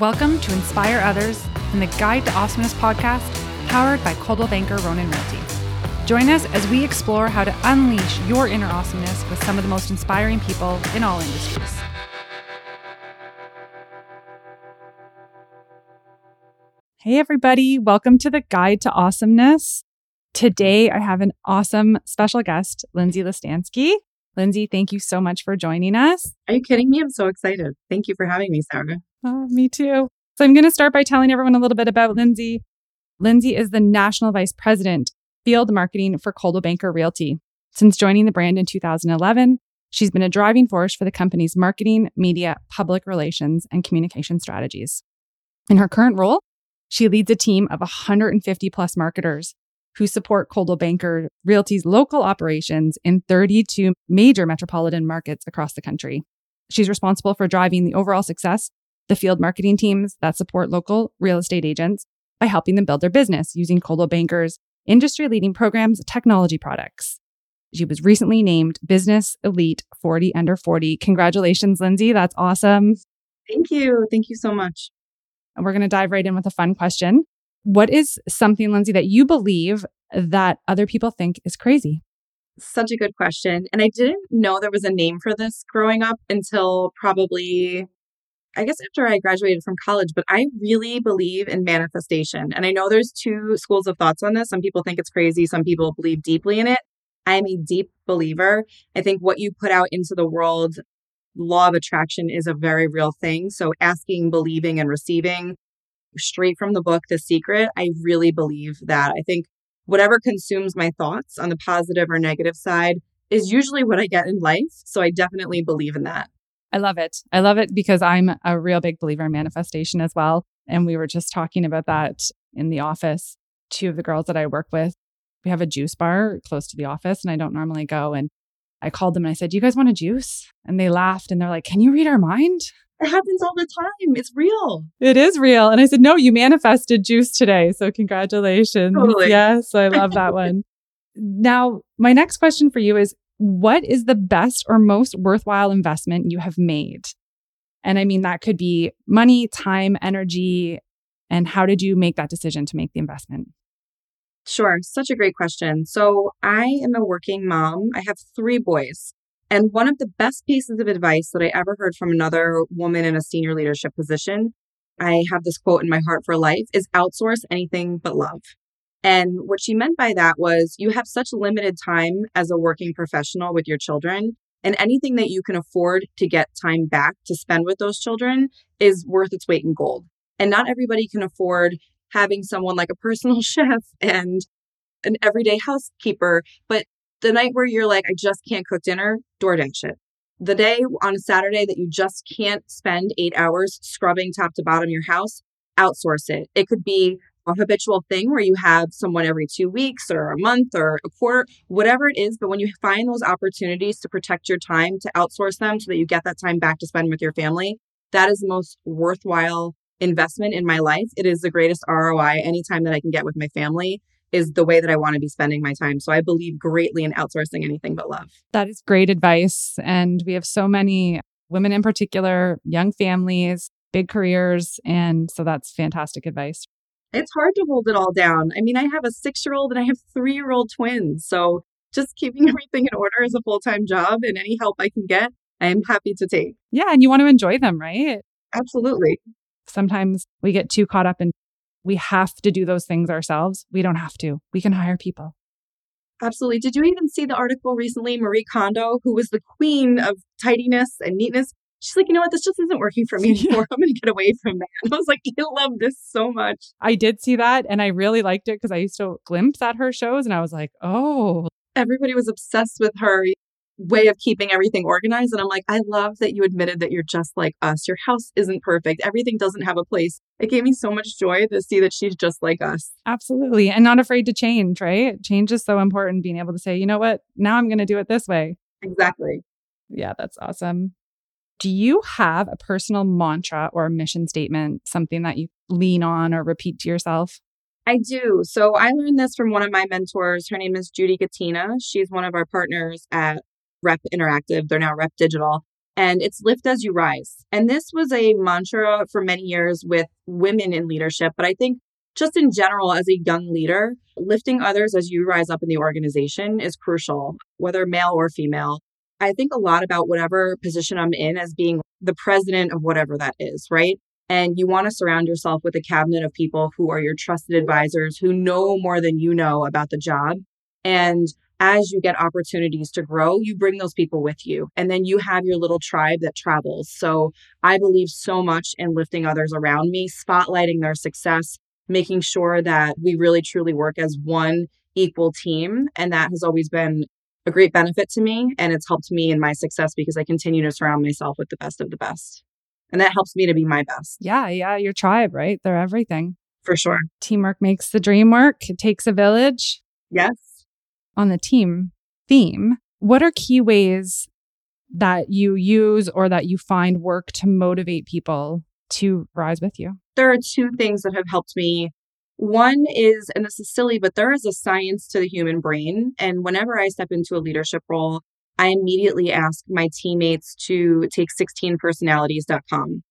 Welcome to Inspire Others and the Guide to Awesomeness podcast, powered by Coldwell Banker Ronan Realty. Join us as we explore how to unleash your inner awesomeness with some of the most inspiring people in all industries. Hey, everybody, welcome to the Guide to Awesomeness. Today, I have an awesome special guest, Lindsay Listanski. Lindsay, thank you so much for joining us. Are you kidding me? I'm so excited. Thank you for having me, Sarah. Oh, me too. So, I'm going to start by telling everyone a little bit about Lindsay. Lindsay is the National Vice President, Field Marketing for Coldwell Banker Realty. Since joining the brand in 2011, she's been a driving force for the company's marketing, media, public relations, and communication strategies. In her current role, she leads a team of 150 plus marketers who support Coldwell Banker Realty's local operations in 32 major metropolitan markets across the country. She's responsible for driving the overall success the field marketing teams that support local real estate agents by helping them build their business using Coldwell Banker's industry leading programs, technology products. She was recently named Business Elite 40 Under 40. Congratulations, Lindsay. That's awesome. Thank you. Thank you so much. And we're going to dive right in with a fun question. What is something, Lindsay, that you believe that other people think is crazy? Such a good question. And I didn't know there was a name for this growing up until probably, I guess, after I graduated from college. But I really believe in manifestation. And I know there's two schools of thoughts on this. Some people think it's crazy, some people believe deeply in it. I'm a deep believer. I think what you put out into the world, law of attraction is a very real thing. So asking, believing, and receiving straight from the book, The Secret, I really believe that. I think whatever consumes my thoughts on the positive or negative side is usually what I get in life. So I definitely believe in that. I love it. I love it because I'm a real big believer in manifestation as well. And we were just talking about that in the office. Two of the girls that I work with, we have a juice bar close to the office, and I don't normally go. And I called them and I said, Do You guys want a juice? And they laughed and they're like, Can you read our mind? It happens all the time. It's real. It is real. And I said, No, you manifested juice today. So congratulations. Totally. Yes, I love that one. now, my next question for you is What is the best or most worthwhile investment you have made? And I mean, that could be money, time, energy. And how did you make that decision to make the investment? Sure. Such a great question. So, I am a working mom. I have three boys. And one of the best pieces of advice that I ever heard from another woman in a senior leadership position, I have this quote in my heart for life, is outsource anything but love. And what she meant by that was you have such limited time as a working professional with your children, and anything that you can afford to get time back to spend with those children is worth its weight in gold. And not everybody can afford having someone like a personal chef and an everyday housekeeper, but the night where you're like, I just can't cook dinner, DoorDash it. The day on a Saturday that you just can't spend eight hours scrubbing top to bottom your house, outsource it. It could be a habitual thing where you have someone every two weeks or a month or a quarter, whatever it is. But when you find those opportunities to protect your time, to outsource them so that you get that time back to spend with your family, that is the most worthwhile investment in my life. It is the greatest ROI anytime that I can get with my family is the way that I want to be spending my time. So I believe greatly in outsourcing anything but love. That is great advice. And we have so many women in particular, young families, big careers. And so that's fantastic advice. It's hard to hold it all down. I mean, I have a six year old and I have three year old twins. So just keeping everything in order is a full time job, and any help I can get, I am happy to take. Yeah. And you want to enjoy them, right? Absolutely. Sometimes we get too caught up in we have to do those things ourselves. We don't have to. We can hire people. Absolutely. Did you even see the article recently? Marie Kondo, who was the queen of tidiness and neatness, she's like, you know what? This just isn't working for me anymore. I'm going to get away from that. And I was like, I love this so much. I did see that and I really liked it because I used to glimpse at her shows and I was like, oh. Everybody was obsessed with her way of keeping everything organized. And I'm like, I love that you admitted that you're just like us. Your house isn't perfect. Everything doesn't have a place. It gave me so much joy to see that she's just like us. Absolutely. And not afraid to change, right? Change is so important. Being able to say, you know what? Now I'm going to do it this way. Exactly. Yeah, that's awesome. Do you have a personal mantra or mission statement, something that you lean on or repeat to yourself? I do. So I learned this from one of my mentors. Her name is Judy Katina. She's one of our partners at Rep Interactive. They're now Rep Digital. And it's lift as you rise. And this was a mantra for many years with women in leadership. But I think just in general, as a young leader, lifting others as you rise up in the organization is crucial, whether male or female. I think a lot about whatever position I'm in as being the president of whatever that is, right? And you want to surround yourself with a cabinet of people who are your trusted advisors who know more than you know about the job. And as you get opportunities to grow, you bring those people with you. And then you have your little tribe that travels. So I believe so much in lifting others around me, spotlighting their success, making sure that we really truly work as one equal team. And that has always been a great benefit to me. And it's helped me in my success because I continue to surround myself with the best of the best. And that helps me to be my best. Yeah. Yeah. Your tribe, right? They're everything. For sure. Teamwork makes the dream work. It takes a village. Yes. On the team theme, what are key ways that you use or that you find work to motivate people to rise with you? There are two things that have helped me. One is, and this is silly, but there is a science to the human brain. And whenever I step into a leadership role, I immediately ask my teammates to take 16personalities.com.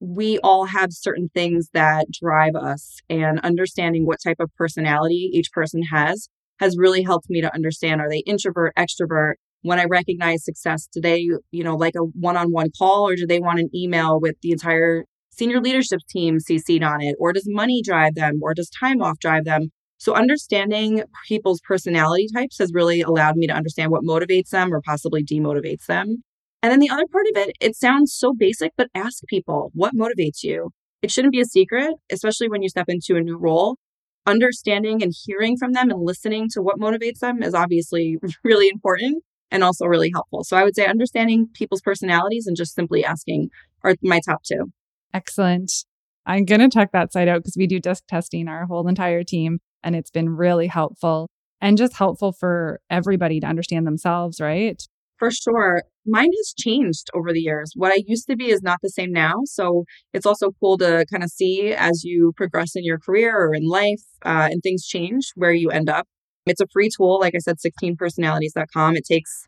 We all have certain things that drive us, and understanding what type of personality each person has has really helped me to understand are they introvert, extrovert? When I recognize success, do they, you know, like a one on one call or do they want an email with the entire senior leadership team CC'd on it? Or does money drive them? Or does time off drive them? So, understanding people's personality types has really allowed me to understand what motivates them or possibly demotivates them. And then the other part of it, it sounds so basic, but ask people what motivates you. It shouldn't be a secret, especially when you step into a new role. Understanding and hearing from them and listening to what motivates them is obviously really important and also really helpful. So I would say understanding people's personalities and just simply asking are my top two. Excellent. I'm going to check that site out because we do disc testing our whole entire team and it's been really helpful and just helpful for everybody to understand themselves, right? For sure. Mine has changed over the years. What I used to be is not the same now. So it's also cool to kind of see as you progress in your career or in life uh, and things change where you end up. It's a free tool. Like I said, 16personalities.com. It takes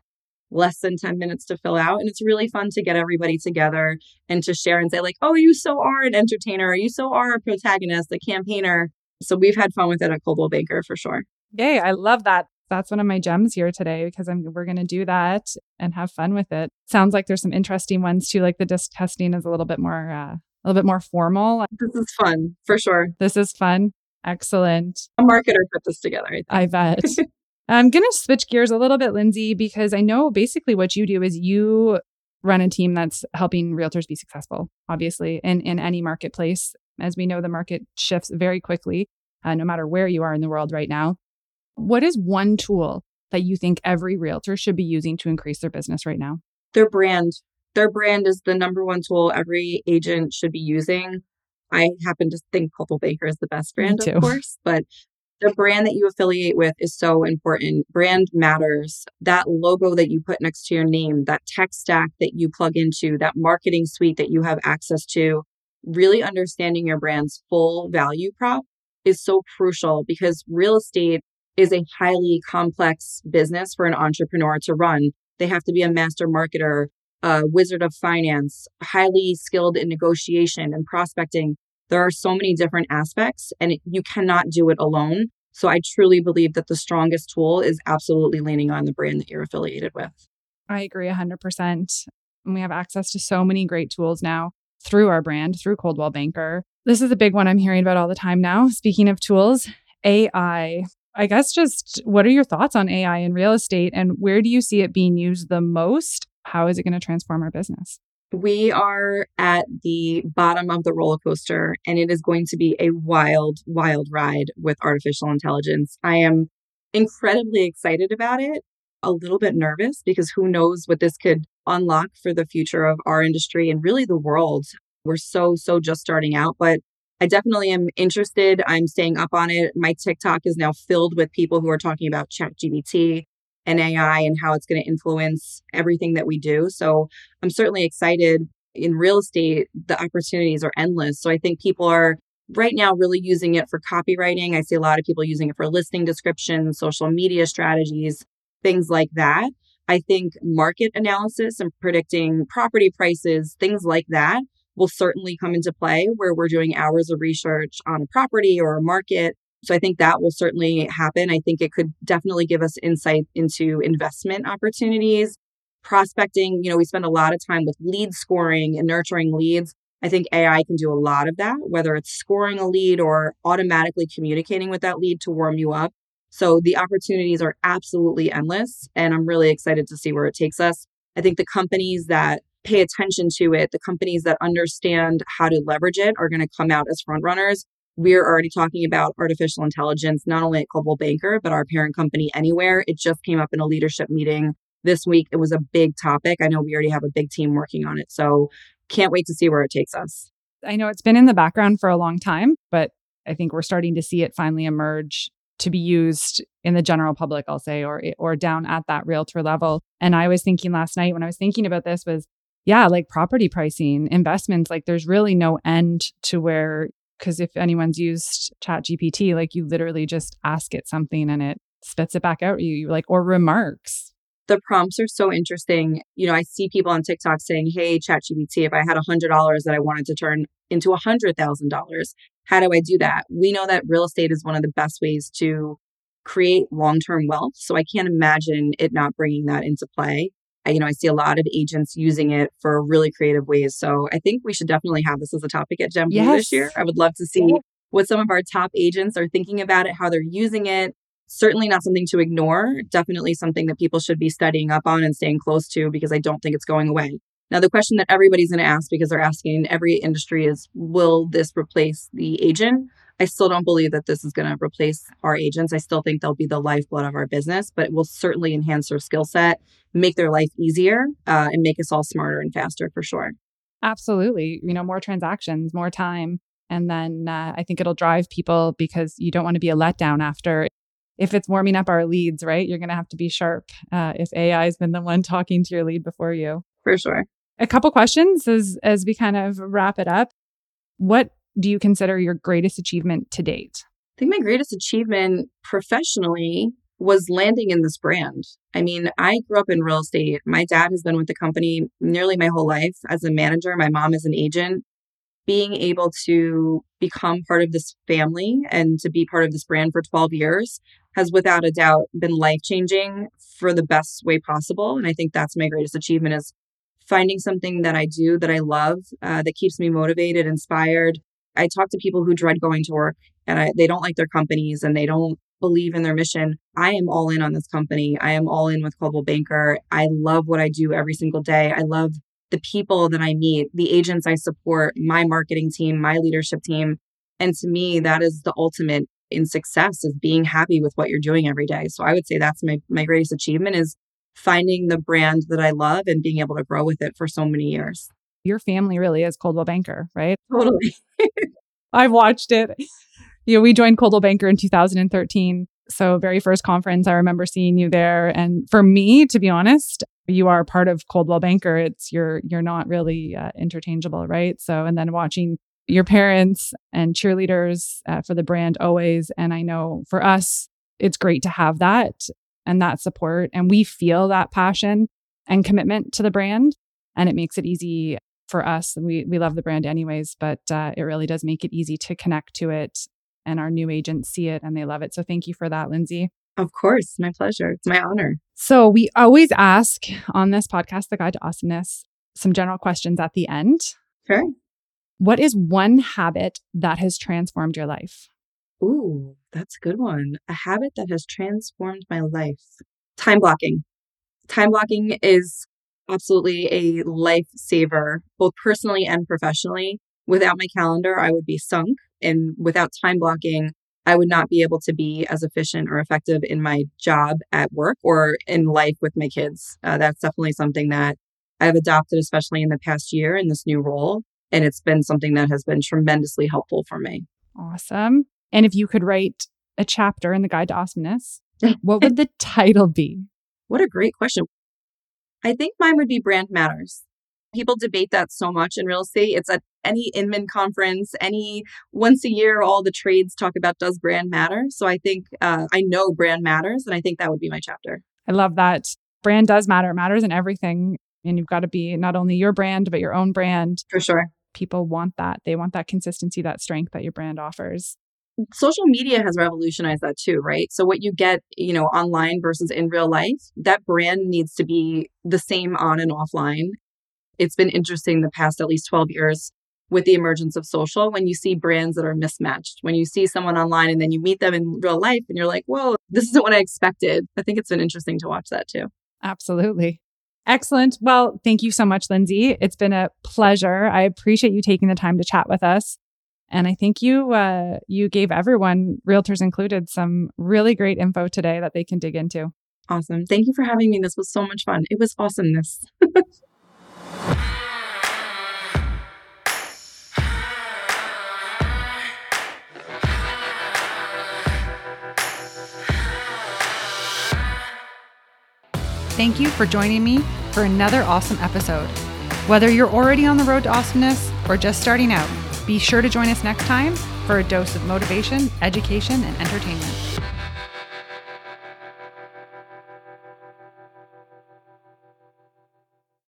less than 10 minutes to fill out. And it's really fun to get everybody together and to share and say, like, oh, you so are an entertainer, you so are a protagonist, a campaigner. So we've had fun with it at Coldwell Banker for sure. Yay, I love that. That's one of my gems here today because I'm, we're going to do that and have fun with it. Sounds like there's some interesting ones too. Like the disc testing is a little bit more, uh, a little bit more formal. This is fun for sure. This is fun. Excellent. A marketer put this together. I, I bet. I'm going to switch gears a little bit, Lindsay, because I know basically what you do is you run a team that's helping realtors be successful, obviously, in, in any marketplace. As we know, the market shifts very quickly, uh, no matter where you are in the world right now. What is one tool that you think every realtor should be using to increase their business right now? Their brand. Their brand is the number one tool every agent should be using. I happen to think Coldwell Banker is the best brand, of course, but the brand that you affiliate with is so important. Brand matters. That logo that you put next to your name, that tech stack that you plug into, that marketing suite that you have access to, really understanding your brand's full value prop is so crucial because real estate is a highly complex business for an entrepreneur to run. They have to be a master marketer, a wizard of finance, highly skilled in negotiation and prospecting. There are so many different aspects and you cannot do it alone. So I truly believe that the strongest tool is absolutely leaning on the brand that you're affiliated with. I agree 100%. And we have access to so many great tools now through our brand, through Coldwell Banker. This is a big one I'm hearing about all the time now. Speaking of tools, AI. I guess just what are your thoughts on AI in real estate and where do you see it being used the most? How is it going to transform our business? We are at the bottom of the roller coaster, and it is going to be a wild, wild ride with artificial intelligence. I am incredibly excited about it, a little bit nervous because who knows what this could unlock for the future of our industry and really the world. We're so, so just starting out, but I definitely am interested. I'm staying up on it. My TikTok is now filled with people who are talking about ChatGPT and AI and how it's going to influence everything that we do. So I'm certainly excited. In real estate, the opportunities are endless. So I think people are right now really using it for copywriting. I see a lot of people using it for listing descriptions, social media strategies, things like that. I think market analysis and predicting property prices, things like that, will certainly come into play where we're doing hours of research on a property or a market. So I think that will certainly happen. I think it could definitely give us insight into investment opportunities, prospecting. You know, we spend a lot of time with lead scoring and nurturing leads. I think AI can do a lot of that, whether it's scoring a lead or automatically communicating with that lead to warm you up. So the opportunities are absolutely endless. And I'm really excited to see where it takes us. I think the companies that pay attention to it, the companies that understand how to leverage it are going to come out as front runners. We're already talking about artificial intelligence, not only at Coldwell Banker, but our parent company anywhere. It just came up in a leadership meeting this week. It was a big topic. I know we already have a big team working on it. So can't wait to see where it takes us. I know it's been in the background for a long time, but I think we're starting to see it finally emerge to be used in the general public, I'll say, or or down at that realtor level. And I was thinking last night when I was thinking about this was yeah, like property pricing, investments, like there's really no end to where, because if anyone's used Chat GPT, like you literally just ask it something and it spits it back out you, like, or remarks. The prompts are so interesting. You know, I see people on TikTok saying, Hey, ChatGPT, if I had a $100 that I wanted to turn into a $100,000, how do I do that? We know that real estate is one of the best ways to create long term wealth. So I can't imagine it not bringing that into play. I, you know, I see a lot of agents using it for really creative ways. So I think we should definitely have this as a topic at Gem yes. this year. I would love to see what some of our top agents are thinking about it, how they're using it. Certainly not something to ignore. Definitely something that people should be studying up on and staying close to because I don't think it's going away. Now, the question that everybody's going to ask because they're asking every industry is Will this replace the agent? I still don't believe that this is going to replace our agents. I still think they'll be the lifeblood of our business, but it will certainly enhance their skill set, make their life easier, uh, and make us all smarter and faster for sure. Absolutely. You know, more transactions, more time. And then uh, I think it'll drive people because you don't want to be a letdown after. If it's warming up our leads, right? You're going to have to be sharp uh, if AI has been the one talking to your lead before you. For sure. A couple questions as as we kind of wrap it up. What do you consider your greatest achievement to date? I think my greatest achievement professionally was landing in this brand. I mean, I grew up in real estate. My dad has been with the company nearly my whole life as a manager, my mom is an agent. Being able to become part of this family and to be part of this brand for 12 years has without a doubt been life changing for the best way possible. And I think that's my greatest achievement is finding something that I do that I love, uh, that keeps me motivated, inspired, I talk to people who dread going to work and I, they don't like their companies and they don't believe in their mission. I am all in on this company. I am all in with Coldwell Banker. I love what I do every single day. I love the people that I meet, the agents I support, my marketing team, my leadership team. And to me, that is the ultimate in success is being happy with what you're doing every day. So I would say that's my, my greatest achievement is finding the brand that I love and being able to grow with it for so many years your family really is Coldwell Banker, right? Totally. I've watched it. You know, we joined Coldwell Banker in 2013. So, very first conference, I remember seeing you there. And for me, to be honest, you are part of Coldwell Banker. It's you're you're not really uh, interchangeable, right? So, and then watching your parents and cheerleaders uh, for the brand always. And I know for us, it's great to have that and that support, and we feel that passion and commitment to the brand, and it makes it easy for us. We we love the brand anyways, but uh, it really does make it easy to connect to it, and our new agents see it and they love it. So thank you for that, Lindsay. Of course, my pleasure. It's my honor. So we always ask on this podcast, The Guide to Awesomeness, some general questions at the end. Sure. What is one habit that has transformed your life? Ooh, that's a good one. A habit that has transformed my life. Time blocking. Time blocking is absolutely a lifesaver, both personally and professionally. Without my calendar, I would be sunk. And without time blocking, I would not be able to be as efficient or effective in my job at work or in life with my kids. Uh, that's definitely something that I've adopted, especially in the past year in this new role. And it's been something that has been tremendously helpful for me. Awesome. And if you could write a chapter in the Guide to Awesomeness, what would the title be? What a great question. I think mine would be brand matters. People debate that so much in real estate. It's at any Inman conference, any once a year, all the trades talk about does brand matter. So I think uh, I know brand matters, and I think that would be my chapter. I love that. brand does matter. It matters in everything. And you've got to be not only your brand, but your own brand. For sure. People want that. They want that consistency, that strength that your brand offers. Social media has revolutionized that too, right? So what you get, you know, online versus in real life, that brand needs to be the same on and offline. It's been interesting the past at least 12 years with the emergence of social when you see brands that are mismatched. When you see someone online and then you meet them in real life and you're like, whoa, this isn't what I expected. I think it's been interesting to watch that too. Absolutely. Excellent. Well, thank you so much, Lindsay. It's been a pleasure. I appreciate you taking the time to chat with us. And I think you uh, you gave everyone, realtors included, some really great info today that they can dig into. Awesome. Thank you for having me. This was so much fun. It was awesomeness. Thank you for joining me for another awesome episode. Whether you're already on the road to awesomeness or just starting out, be sure to join us next time for a dose of motivation, education, and entertainment.